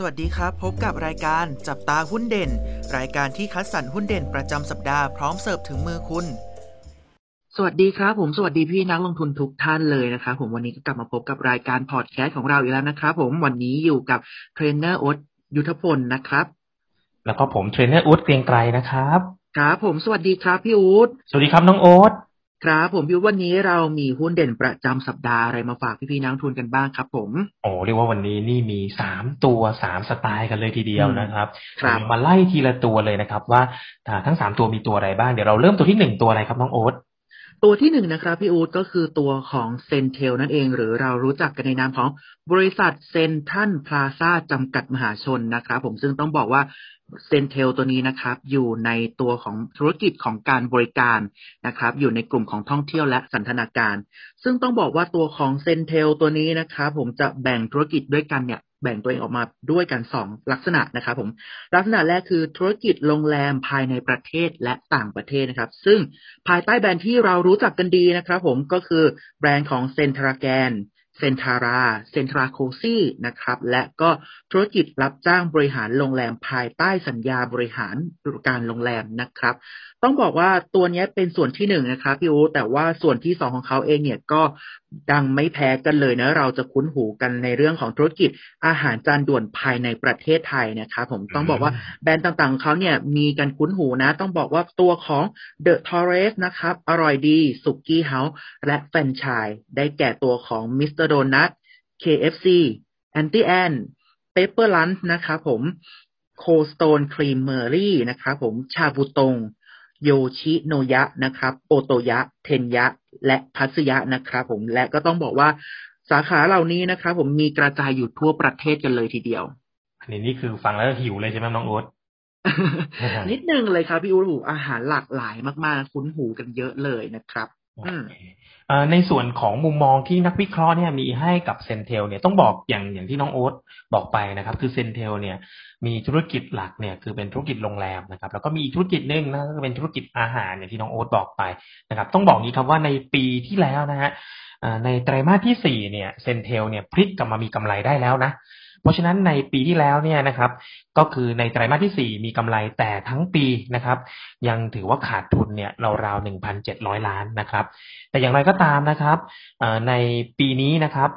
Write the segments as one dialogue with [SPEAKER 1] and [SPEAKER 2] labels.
[SPEAKER 1] สวัสดีครับ พบกับรายการจับตาหุ้นเด่น รายการที่คัดสรรหุ้นเด่นประจำสัปดาห์พร้อมเสิร์ฟถึงมือคุณ สวัสดีครับ ผมสวัสดีพี่นักลงทุนทุกท่านเลยนะครับผมวันนี้ก็กลับมาพบกับรายการพอดแคสต์ของเราอีกแล้วนะครับผมวันนี้อยู่กับเทรนเนอร์โอ๊ตยุทธพลนะครับ
[SPEAKER 2] แล้วก็ผมเทรนเนอร์อู๊ดเกรียงไกรนะครับ
[SPEAKER 1] ครับผมสวัสดีครับพี่อู๊ด
[SPEAKER 2] สวัสดีครับน้องโอ๊ต
[SPEAKER 1] ครับผมพี่อู๊ดวันนี้เรามีหุ้นเด่นประจำสัปดาห์อะไรมาฝากพี่ๆนักลงทุนกันบ้างครับ ผม
[SPEAKER 2] โอ้เรียกว่าวันนี้นี่มีสามตัวสามสไตล์กันเลยทีเดียวนะครับ
[SPEAKER 1] ครับ
[SPEAKER 2] มาไล่ทีละตัวเลยนะครับ ว่าอ่าทั้งสามตัวมีตัวอะไรบ้างเดี๋ยวเราเริ่มตัวที่หนึ่งตัวอะไรครับน้องโอ๊ต
[SPEAKER 1] ตัวที่หนึ่งนะครับพี่อู๊ดก็คือตัวของ CENTEL นั่นเอง หรือเรารู้จักกันในนามของบริษัทเซ็นทรัลพลาซาจำกัดมหาชนนะครับผมซึ่งต้องบอกว่า CENTEL ตัวนี้นะครับ อยู่ในตัวของธุรกิจของการบริการนะครับ อยู่ในกลุ่มของท่องเที่ยวและสันทนาการ ซึ่งต้องบอกว่าตัวของ CENTEL ตัวนี้นะครับ ผมจะแบ่งธุรกิจด้วยกันเนี่ย แบ่งตัวเองออกมาด้วยกันสองลักษณะนะครับผมลักษณะแรกคือธุรกิจโรงแรมภายในประเทศและต่างประเทศนะครับ ซึ่งภายใต้แบรนด์ที่เรารู้จักกันดีนะครับ ผมก็คือแบรนด์ของเซ็นทาราแกรนด์ เซ็นทาราเซ็นทราโคซี่นะครับ และก็ธุรกิจรับจ้างบริหารโรงแรมภายใต้สัญญาบริหารการโรงแรมนะครับ ต้องบอกว่าตัวเนี้ยเป็นส่วนที่หนึ่งนะครับพี่อู๋แต่ว่าส่วนที่สองของเขาเองเนี่ยก็ดังไม่แพ้กันเลยนะเราจะคุ้นหูกันในเรื่องของธุรกิจอาหารจานด่วนภายในประเทศไทยนะครับผมต้องบอกว่าแบรนด์ต่างๆของเขาเนี่ยมีกันคุ้นหูนะ ต้องบอกว่าตัวของ The Torres นะครับ อร่อยดีสุกี้เฮาส์และแฟรนไชส์ได้แก่ตัวของ Mr. Donut KFC Anti Ann Pepper Lunch นะครับผม Cold Stone Creamery นะครับผมชาบูตง โยชิโนยะนะครับโอโตยะ เทนยะ และพัสยะนะครับผมและก็ต้องบอกว่าสาขาเหล่านี้นะครับผมมีกระจายอยู่ทั่วประเทศกันเลยทีเดียว
[SPEAKER 2] อันนี้นี่คือฟังแล้วหิวเลยใช่ไหมน้องโอ๊ต
[SPEAKER 1] นิดนึงเลยครับพี่อู๋อาหารหลากหลายมากๆ คุ้นหูกันเยอะเลยนะครับอืม
[SPEAKER 2] เอ่อ ในส่วนของมุมมองที่นักวิเคราะห์เนี่ยมีให้กับเซนเทลเนี่ยต้องบอกอย่างอย่างที่น้องโอ๊ตบอกไปนะครับ คือเซนเทลเนี่ยมีธุรกิจหลักเนี่ยคือเป็นธุรกิจโรงแรมนะครับ แล้วก็มีอีกธุรกิจหนึ่งนะก็เป็นธุรกิจอาหารอย่างที่น้องโอ๊ตบอกไปนะครับ ต้องบอกนี้ครับว่าในปีที่แล้วนะฮะในไตรมาสที่สี่เนี่ยเซนเทลเนี่ยพลิกกลับมามีกำไรได้แล้วนะ เพราะฉะนั้นในปีที่แล้วเนี่ยนะครับ ก็คือในไตรมาสที่สี่มีกำไรแต่ทั้งปีนะครับ ยังถือว่าขาดทุนเนี่ยราวๆหนึ่งพันเจ็ดร้อยล้านนะครับ แต่อย่างไรก็ตามนะครับในปีนี้นะครับ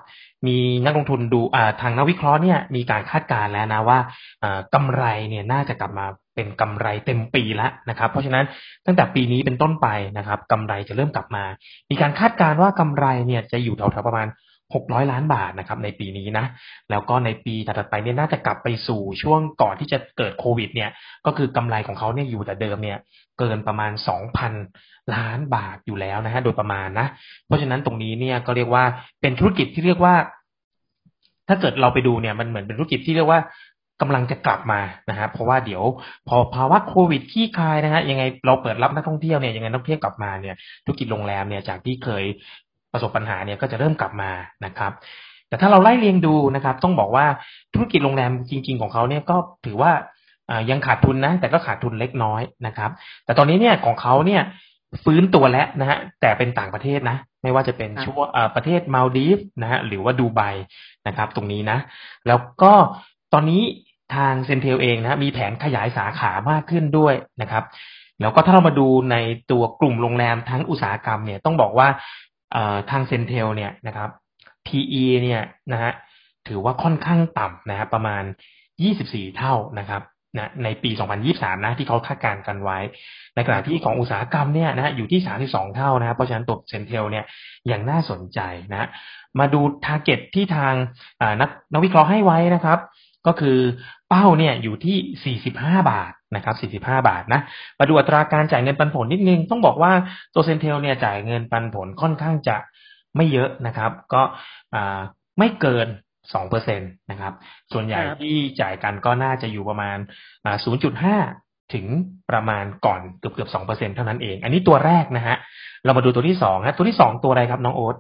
[SPEAKER 2] มีนักลงทุนดูทางนักวิเคราะห์เนี่ยมีการคาดการณ์แล้วนะว่าเอ่อกำไรเนี่ยน่าจะกลับมาเป็นกำไรเต็มปีแล้วนะครับ เพราะฉะนั้นตั้งแต่ปีนี้เป็นต้นไปนะครับกำไรจะเริ่มกลับมา มีการคาดการณ์ว่ากำไรเนี่ยจะอยู่แถวๆประมาณ 600 ล้านบาทนะครับในปีนี้นะแล้วก็ในปีถัดไปเนี่ยน่าจะกลับไปสู่ช่วงก่อนที่จะเกิดโควิดเนี่ยก็คือกำไรของเขาเนี่ยอยู่แต่เดิมเนี่ยเกินประมาณ 2,000 ล้านบาทอยู่แล้วนะฮะโดยประมาณนะเพราะฉะนั้นตรงนี้เนี่ยก็เรียกว่าเป็นธุรกิจที่เรียกว่า ถ้าเกิดเราไปดูเนี่ยมันเหมือนเป็นธุรกิจที่เรียกว่ากำลังจะกลับมานะฮะเพราะว่าเดี๋ยวพอภาวะโควิดขี้คายนะฮะยังไงเราเปิดรับนักท่องเที่ยวเนี่ยยังไงนักท่องเที่ยวกลับมาเนี่ยธุรกิจโรงแรมเนี่ยจากที่เคย ประสบปัญหาเนี่ยก็จะเริ่มกลับมานะครับ แต่ถ้าเราไล่เรียงดูนะครับ ต้องบอกว่าธุรกิจโรงแรมจริง ๆ ของเขาเนี่ยก็ถือว่าอ่ายังขาดทุนนะ แต่ก็ขาดทุนเล็กน้อยนะครับ แต่ตอนนี้เนี่ยของเขาเนี่ยฟื้นตัวแล้วนะฮะแต่เป็นต่างประเทศนะ ไม่ว่าจะเป็น
[SPEAKER 1] ครับ
[SPEAKER 2] ช่วงอ่าประเทศมาลดีฟนะฮะหรือว่าดูไบนะครับ ตรงนี้นะ แล้วก็ตอนนี้ทาง CENTEL เองนะมีแผนขยายสาขามากขึ้นด้วยนะครับ แล้วก็ถ้าเรามาดูในตัวกลุ่มโรงแรมทั้งอุตสาหกรรมเนี่ยต้องบอกว่าเอ่อ ทาง CENTEL เนี่ยนะครับ PE เนี่ยนะฮะถือว่าค่อนข้างต่ำนะครับประมาณ 24 เท่านะครับนะในปี 2023 นะที่เขาคาดการณ์กันไว้ ในขณะที่ของอุตสาหกรรมเนี่ยนะฮะอยู่ที่ 32 เท่านะครับเพราะฉะนั้นตัว CENTEL เนี่ยยังน่าสนใจนะฮะมาดู target ที่ทางนักนักวิเคราะห์ให้ไว้นะครับ ก็คือเป้าเนี่ยอยู่ที่ 45 บาท นะครับ45 บาทนะ มาดูอัตราการจ่ายเงินปันผลนิดนึง ต้องบอกว่าตัวเซนเทลเนี่ยจ่ายเงินปันผลค่อนข้างจะไม่เยอะนะครับ ก็อ่าไม่เกินสองเปอร์เซ็นตนะครับ ส่วนใหญ่
[SPEAKER 1] ครับ
[SPEAKER 2] ที่จ่ายกันก็น่าจะอยู่ประมาณอ่าศูนย์จุดห้าถึงประมาณก่อนเกือบเกือบสองเปอร์เซ็นเท่านั้นเอง อันนี้ตัวแรกนะฮะ เรามาดูตัวที่สองฮะ ตัวที่สองตัวอะไรครับน้องโอ๊ต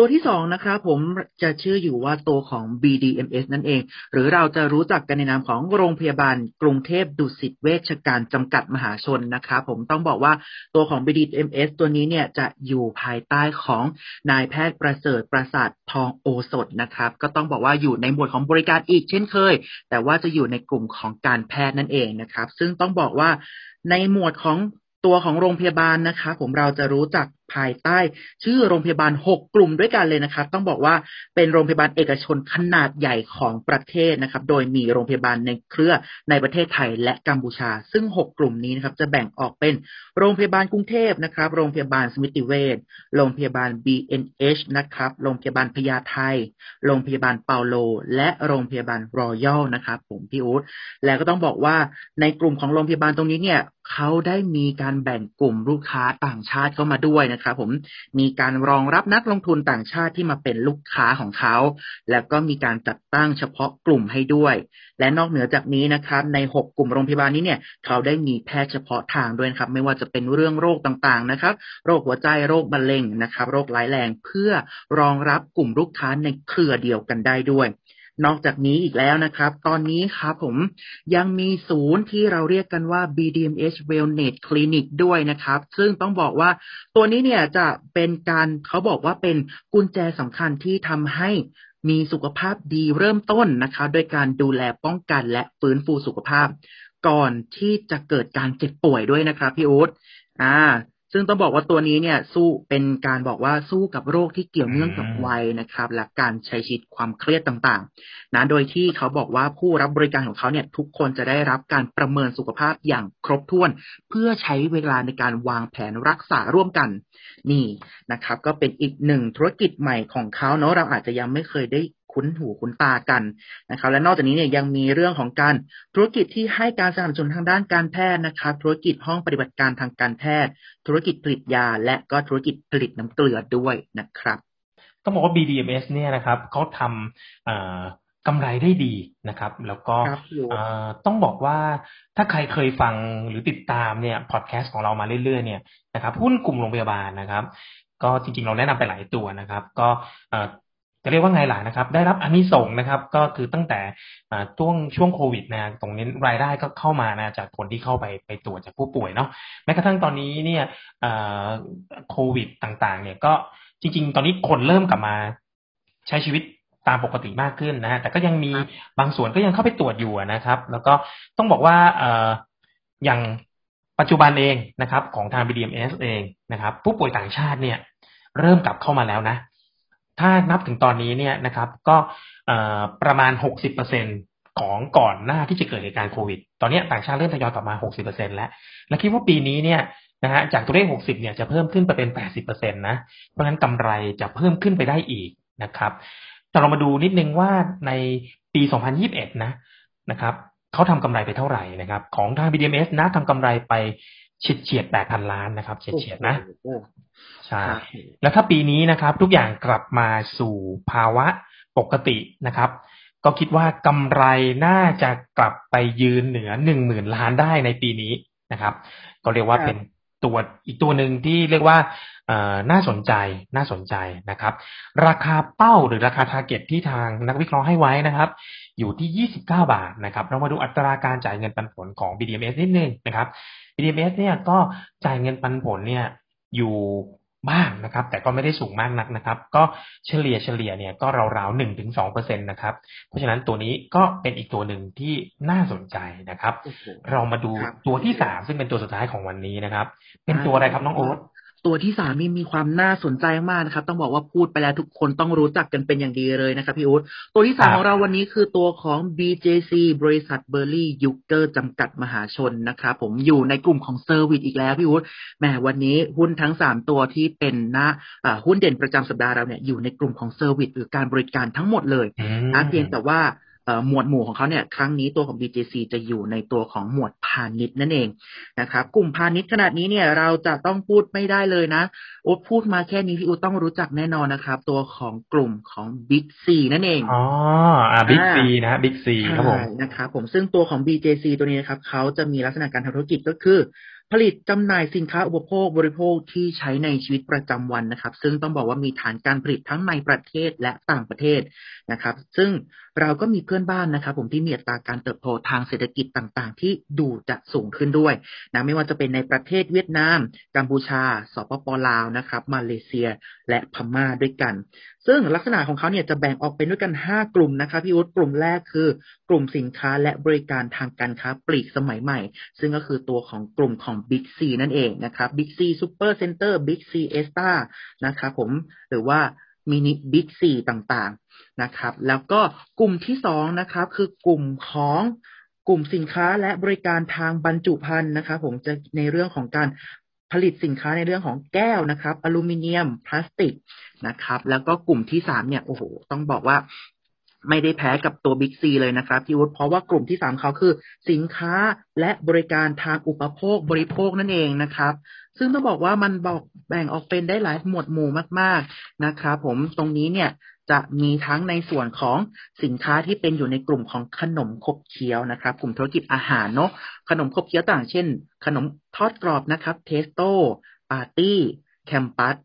[SPEAKER 1] ตัวที่สองนะครับผมจะชื่ออยู่ว่าตัวของ BDMS นั่นเอง หรือเราจะรู้จักกันในนามของโรงพยาบาลกรุงเทพดุสิตเวชการจำกัดมหาชนนะครับผมต้องบอกว่าตัวของ BDMS ตัวนี้เนี่ยจะอยู่ภายใต้ของนายแพทย์ประเสริฐประสาททองโอสถนะครับ ก็ต้องบอกว่าอยู่ในหมวดของบริการอีกเช่นเคย แต่ว่าจะอยู่ในกลุ่มของการแพทย์นั่นเองนะครับ ซึ่งต้องบอกว่าในหมวดของ ตัวของโรงพยาบาลนะคะ ผมเราจะรู้จักภายใต้ ชื่อโรงพยาบาล 6 กลุ่มด้วยกันเลยนะครับ ต้องบอกว่าเป็นโรงพยาบาลเอกชนขนาดใหญ่ของประเทศนะครับ โดยมีโรงพยาบาลในเครือในประเทศไทยและกัมพูชา ซึ่ง 6 กลุ่มนี้นะครับ จะแบ่งออกเป็นโรงพยาบาลกรุงเทพนะครับ โรงพยาบาลสมิติเวชโรงพยาบาล BNH นะครับ โรงพยาบาลพญาไทโรงพยาบาลเปาโล และโรงพยาบาลรอยัลนะครับ ผมพี่อู๊ดแล้วก็ต้องบอกว่าในกลุ่มของโรงพยาบาลตรงนี้เนี่ย เขาได้มีการแบ่งกลุ่มลูกค้าต่างชาติเข้ามาด้วยนะครับผมมีการรองรับนักลงทุนต่างชาติที่มาเป็นลูกค้าของเขา แล้วก็มีการจัดตั้งเฉพาะกลุ่มให้ด้วย และนอกเหนือจากนี้นะครับ ใน 6 กลุ่มโรงพยาบาลนี้เนี่ยเขาได้มีแพทย์เฉพาะทางด้วยครับ ไม่ว่าจะเป็นเรื่องโรคต่างๆนะครับ โรคหัวใจโรคมะเร็งนะครับ โรคร้ายแรงเพื่อรองรับกลุ่มลูกค้าในเครือเดียวกันได้ด้วย นอกจากนี้อีกแล้วนะครับ ตอนนี้ครับผมยังมีศูนย์ที่เราเรียกกันว่า BDMH Wellness Clinic ด้วยนะครับ ซึ่งต้องบอกว่าตัวนี้เนี่ยจะเป็นการเขาบอกว่าเป็นกุญแจสำคัญที่ทำให้มีสุขภาพดีเริ่มต้นนะคะโดยการดูแลป้องกันและฟื้นฟูสุขภาพ ก่อนที่จะเกิดการเจ็บป่วยด้วยนะครับพี่อู๊ดอ่า ซึ่งต้องบอกว่าตัวนี้เนี่ยสู้เป็นการบอกว่าสู้กับโรคที่เกี่ยวเนื่องกับวัยนะครับ และการใช้ชีวิตความเครียดต่างๆ นะโดยที่เขาบอกว่าผู้รับบริการของเขาเนี่ยทุกคนจะได้รับการประเมินสุขภาพอย่างครบถ้วน เพื่อใช้เวลาในการวางแผนรักษาร่วมกัน นี่นะครับ ก็เป็นอีกหนึ่งธุรกิจใหม่ของเขาเนาะเราอาจจะยังไม่เคยได้ คุ้นหูคุ้นตากันนะครับ และนอกจากนี้เนี่ยยังมีเรื่องของการธุรกิจที่ให้การสนับสนุนทางด้านการแพทย์นะครับ ธุรกิจห้องปฏิบัติการทางการแพทย์ ธุรกิจผลิตยา และก็ธุรกิจผลิตน้ำเกลือด้วยนะครับ
[SPEAKER 2] ต้องบอกว่า BDMS เนี่ยนะครับเขาทำกำไรได้ดีนะครับ แล้วก็ต้องบอกว่าถ้าใครเคยฟังหรือติดตามเนี่ยพอดแคสต์ของเรามาเรื่อยๆเนี่ยนะครับหุ้นกลุ่มโรงพยาบาลนะครับ ก็จริงๆเราแนะนำไปหลายตัวนะครับ ก็ จะเรียกว่าไงล่ะนะครับ ได้รับอันนี้ส่งนะครับ ก็คือตั้งแต่ช่วงช่วงโควิดนะตรงนี้รายได้ก็เข้ามานะจากคนที่เข้าไปไปตรวจจากผู้ป่วยเนาะแม้กระทั่งตอนนี้เนี่ยโควิดต่างๆ เนี่ยก็จริง ๆ ตอนนี้คนเริ่มกลับมาใช้ชีวิตตามปกติมากขึ้นนะฮะแต่ก็ยังมีบางส่วนก็ยังเข้าไปตรวจอยู่นะครับ แล้วก็ต้องบอกว่าเอ่ออย่างปัจจุบันเองนะครับ ของทาง BDMS เองนะครับ ผู้ป่วยต่างชาติเนี่ย เริ่มกลับเข้ามาแล้วนะ ถ้านับถึงตอนนี้เนี่ยนะครับ ก็ประมาณหกสิบเปอร์เซ็นของก่อนหน้าที่จะเกิดเหตุการณ์โควิด ตอนนี้ต่างชาติเริ่มทยอยกลับมาหกสิบเปอร์เซ็นแล้ว และคิดว่าปีนี้เนี่ยนะฮะจากตัวเลขหกสิบเนี่ยจะเพิ่มขึ้นไปเป็นแปดสิบเปอร์เซ็นตนะ เพราะฉะนั้นกำไรจะเพิ่มขึ้นไปได้อีกนะครับ แต่เรามาดูนิดนึงว่าในปีสองพันยิบเอ็ดนะนะครับเขาทำกำไรไปเท่าไหร่นะครับ ของทาง BDMs นะทำกำไรไป เฉียดเฉียดแปดพันล้านนะครับเฉียดเฉียดนะใช่แล้วถ้าปีนี้นะครับ ทุกอย่างกลับมาสู่ภาวะปกตินะครับ ก็คิดว่ากำไรน่าจะกลับไปยืนเหนือหนึ่งหมื่นล้านได้ในปีนี้นะครับ ก็เรียกว่าเป็น ตัวอีกตัวหนึ่งที่เรียกว่าน่าสนใจน่าสนใจนะครับ ราคาเป้าหรือราคา target ที่ทางนักวิเคราะห์ให้ไว้นะครับ อยู่ที่ 29 บาทนะครับ เรามาดูอัตราการจ่ายเงินปันผลของ BDMs นิดนึงนะครับ BDMs เนี่ยก็จ่ายเงินปันผลเนี่ยอยู่ บ้างนะครับ แต่ก็ไม่ได้สูงมากนักนะครับ ก็เฉลี่ยเฉลี่ยเนี่ยก็ราวๆหนึ่งถึงสองเปอร์เซ็นตนะครับ เพราะฉะนั้นตัวนี้ก็เป็นอีกตัวหนึ่งที่น่าสนใจนะครับ เรามาดูตัวที่สามซึ่งเป็นตัวสุดท้ายของวันนี้นะครับ เป็นตัวอะไรครับน้องโอ๊ต
[SPEAKER 1] ตัวที่สามมีมีความน่าสนใจมากนะครับ ต้องบอกว่าพูดไปแล้วทุกคนต้องรู้จักกันเป็นอย่างดีเลยนะครับพี่อู๊ดตัวที่สามของเราวันนี้คือตัวของ BJC บริษัทเบอร์ลี่ยุคเกอร์จำกัดมหาชนนะครับผมอยู่ในกลุ่มของ service อีกแล้วพี่อู๊ดแหมวันนี้หุ้นทั้งสามตัวที่เป็นหน้าหุ้นเด่นประจำสัปดาห์เราเนี่ยอยู่ในกลุ่มของ service หรือการบริการทั้งหมดเลยนะเพียงแต่ว่า หมวดหมู่ของเขาเนี่ยครั้งนี้ตัวของ BJC จะอยู่ในตัวของหมวดพาณิชย์นั่นเองนะครับกลุ่มพาณิชย์ขนาดนี้เนี่ยเราจะต้องพูดไม่ได้เลยนะโอ้พูดมาแค่นี้พี่อูต้องรู้จักแน่นอนนะครับ ตัวของกลุ่มของ Big C นั่นเอง
[SPEAKER 2] อ๋ออ่า Big C นะ Big C ครับผม
[SPEAKER 1] นะครับผมซึ่งตัวของ BJC ตัวนี้นะครับเขาจะมีลักษณะการทำธุรกิจก็คือ ผลิตจำหน่ายสินค้าอุปโภคบริโภคที่ใช้ในชีวิตประจำวันนะครับ ซึ่งต้องบอกว่ามีฐานการผลิตทั้งในประเทศและต่างประเทศนะครับ ซึ่งเราก็มีเพื่อนบ้านนะครับ ผมที่มีอัตราการเติบโตทางเศรษฐกิจต่างๆ ที่ดูจะสูงขึ้นด้วยนะไม่ว่าจะเป็นในประเทศเวียดนาม กัมพูชา สปปลาวนะครับ มาเลเซียและพม่าด้วยกัน ซึ่งลักษณะของเขาเนี่ยจะแบ่งออกเป็นด้วยกัน 5 กลุ่มนะครับพี่วุฒิกลุ่มแรกคือ กลุ่มสินค้าและบริการทางการค้าปลีกสมัยใหม่ ซึ่งก็คือตัวของกลุ่มของ Big C นั่นเองนะครับ Big C Super Center Big C e s t a นะครับผมหรือว่ามินิบิ๊กซีต่างๆนะครับ แล้วก็กลุ่มที่สองนะครับ คือกลุ่มของกลุ่มสินค้าและบริการทางบรรจุภัณฑ์นะครับ ผมจะในเรื่องของการผลิตสินค้าในเรื่องของแก้วนะครับ อลูมิเนียมพลาสติกนะครับ แล้วก็กลุ่มที่สามเนี่ยโอ้โหต้องบอกว่า ไม่ได้แพ้กับตัวบิ๊กซีเลยนะครับพี่วุฒิเพราะว่ากลุ่มที่สามเขาคือ สินค้าและบริการทางอุปโภคบริโภคนั่นเองนะครับ ซึ่งต้องบอกว่ามันบอกแบ่งออกเป็นได้หลายหมวดหมู่มาก ๆนะครับผมตรงนี้เนี่ยจะมีทั้งในส่วนของสินค้าที่เป็นอยู่ในกลุ่มของขนมขบเคี้ยวนะครับ กลุ่มธุรกิจอาหารเนาะขนมขบเคี้ยวต่างเช่น ขนมทอดกรอบนะครับ เทสโต้ปาร์ตี้ แคมปัส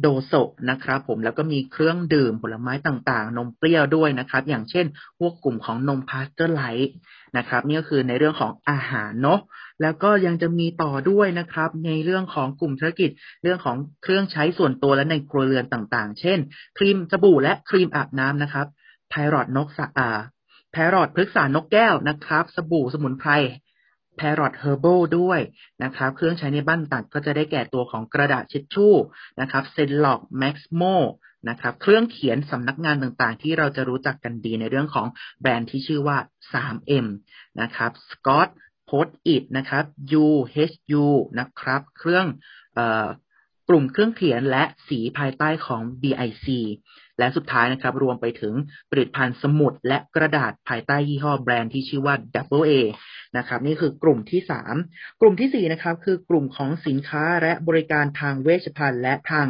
[SPEAKER 1] โดโซนะครับผมแล้วก็มีเครื่องดื่มผลไม้ต่างๆ นมเปรี้ยวด้วยนะครับ อย่างเช่น พวกกลุ่มของนมพาสเจอร์ไรส์นะครับนี่ก็คือในเรื่องของอาหารเนาะแล้วก็ยังจะมีต่อด้วยนะครับ ในเรื่องของกลุ่มธุรกิจ เรื่องของเครื่องใช้ส่วนตัวและในครัวเรือนต่างๆ เช่น ครีมสบู่และครีมอาบน้ำนะครับไพรอดนกสะอาแพรอดพฤกษานกแก้วนะครับ สบู่สมุนไพร Parrot Herbal ด้วยนะครับ เครื่องใช้ในบ้านต่างก็จะได้แก่ตัวของกระดาษเช็ดชู่นะครับ z e n l o g Maxmo นะครับ เครื่องเขียนสำนักงานต่างๆ ที่เราจะรู้จักกันดีในเรื่องของแบรนด์ที่ชื่อว่า 3M นะครับ Scott Post It นะครับ UHU นะครับ เครื่องอกลุ่มเครื่องเขียนและสีภายใต้ของ BIC และสุดท้ายนะครับ รวมไปถึงผลิตภัณฑ์สมุดและกระดาษภายใต้ยี่ห้อแบรนด์ที่ชื่อว่า Double A นะครับ นี่คือกลุ่มที่สามกลุ่มที่สี่นะครับคือกลุ่มของสินค้าและบริการทางเวชภัณฑ์และทาง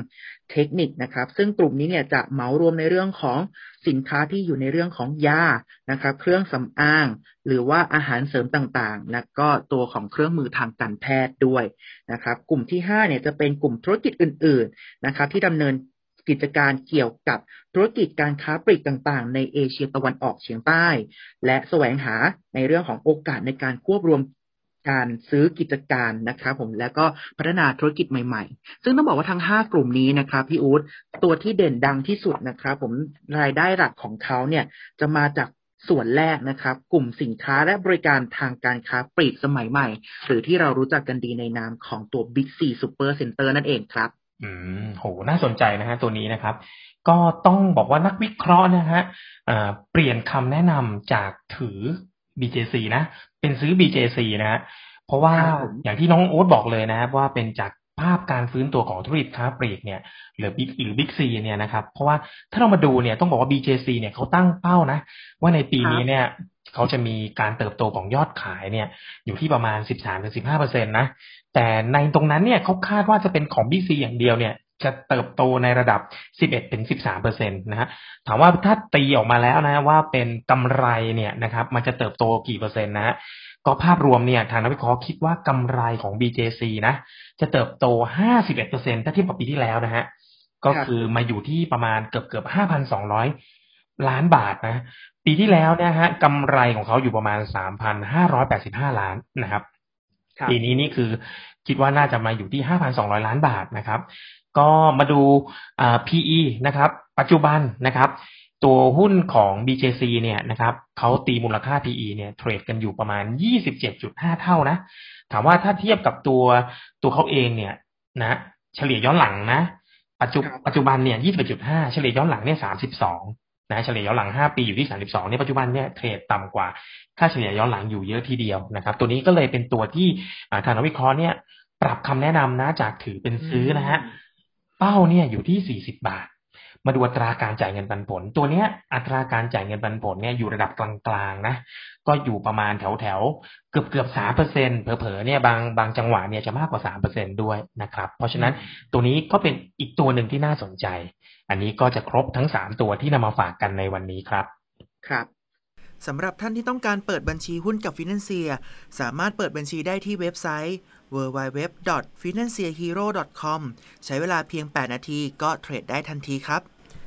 [SPEAKER 1] เทคนิคนะครับ ซึ่งกลุ่มนี้เนี่ยจะเหมารวมในเรื่องของสินค้าที่อยู่ในเรื่องของยานะครับ เครื่องสำอาง หรือว่าอาหารเสริมต่างๆ และก็ตัวของเครื่องมือทางการแพทย์ด้วยนะครับ กลุ่มที่5เนี่ยจะเป็นกลุ่มธุรกิจอื่น ๆนะครับ ที่ดำเนิน กิจการเกี่ยวกับธุรกิจการค้าปลีกต่างๆ ในเอเชียตะวันออกเฉียงใต้ และแสวงหาในเรื่องของโอกาสในการควบรวมการซื้อกิจการนะครับผมแล้วก็พัฒนาธุรกิจใหม่ๆ ซึ่งต้องบอกว่าทั้ง 5 กลุ่มนี้นะครับพี่อู๊ดตัวที่เด่นดังที่สุดนะครับผมรายได้หลักของเขาเนี่ยจะมาจากส่วนแรกนะครับ กลุ่มสินค้าและบริการทางการค้าปลีกสมัยใหม่ หรือที่เรารู้จักกันดีในนามของตัว Big C Super Center นั่นเองครับ
[SPEAKER 2] อืมโหน่าสนใจนะฮะตัวนี้นะครับ ก็ต้องบอกว่านักวิเคราะห์นะฮะเปลี่ยนคำแนะนำจากถือ BJC นะ เป็นซื้อ BJC นะฮะเพราะว่าอย่างที่น้องโอ๊ตบอกเลยนะว่าเป็นจาก ภาพการฟื้นตัวของธุรกิจค้าปลีกเนี่ยหรือบิ๊กหรือบิ๊กซีเนี่ยนะครับ เพราะว่าถ้าเรามาดูเนี่ยต้องบอกว่า BJC เนี่ยเขาตั้งเป้านะ ว่าในปีนี้เนี่ยเขาจะมีการเติบโตของยอดขายเนี่ย อยู่ที่ประมาณ 13-15เปอร์เซ็นตนะ แต่ในตรงนั้นเนี่ยเขาคาดว่าจะเป็นของ BC อย่างเดียวเนี่ยจะเติบโตในระดับ 11ถึง13เปอร์เซ็นตนะฮะ ถามว่าถ้าตีออกมาแล้วนะว่าเป็นกำไรเนี่ยนะครับ มันจะเติบโตกี่เปอร์เซ็นต์นะฮะ ก็ภาพรวมเนี่ยทางนักวิเคราะห์คิดว่ากำไรของ BJC นะ จะเติบโต 51เปอร์เซ็นถ้าเทียบกับปีที่แล้วนะฮะ ก็คือมาอยู่ที่ประมาณเกือบเกือบ 5,200 ล้านบาทนะ ปีที่แล้วเนี่ยฮะกำไรของเขาอยู่ประมาณสามพันห้าร้อยแปดสิบห้าล้านนะครับ ปีนี้นี่คือคิดว่าน่าจะมาอยู่ที่ห้าพันสองร้อยล้านบาทนะครับ ก็มาดูอ่า PE นะครับ ปัจจุบันนะครับ ตัวหุ้นของ BJC เนี่ยนะครับเขาตีมูลค่า PE เนี่ยเทรดกันอยู่ประมาณ 27.5 เท่านะ ถามว่าถ้าเทียบกับตัวตัวเขาเองเนี่ยนะเฉลี่ยย้อนหลังนะ ปัจจุปัจจุบันเนี่ย21.5 เฉลี่ยย้อนหลังเนี่ย32นะเฉลี่ยย้อนหลัง 5 ปีอยู่ที่ 32ในปัจจุบันเนี่ยเทรดต่ำกว่าค่าเฉลี่ยย้อนหลังอยู่เยอะทีเดียวนะครับ ตัวนี้ก็เลยเป็นตัวที่ทางนักวิเคราะห์เนี่ยปรับคำแนะนำนะจากถือเป็นซื้อนะฮะเป้าเนี่ยอยู่ที่ 40 บาท มาดูอัตราการจ่ายเงินปันผล ตัวเนี้ยอัตราการจ่ายเงินปันผลเนี่ยอยู่ระดับกลางๆนะก็อยู่ประมาณแถวๆเกือบเกือบสามเปอร์เซ็นเผลอๆเนี่ยบางบางจังหวะเนี่ยจะมากกว่าสามเปอร์เซ็นด้วยนะครับ เพราะฉะนั้นตัวนี้ก็เป็นอีกตัวหนึ่งที่น่าสนใจ อันนี้ก็จะครบทั้งสามตัวที่นำมาฝากกันในวันนี้ครับ
[SPEAKER 1] ครับสำหรับท่านที่ต้องการเปิดบัญชีหุ้นกับฟินันเซียสามารถเปิดบัญชีได้ที่เว็บไซต์ www.finansiahero.com ใช้เวลาเพียง 8 นาทีก็เทรดได้ทันทีครับ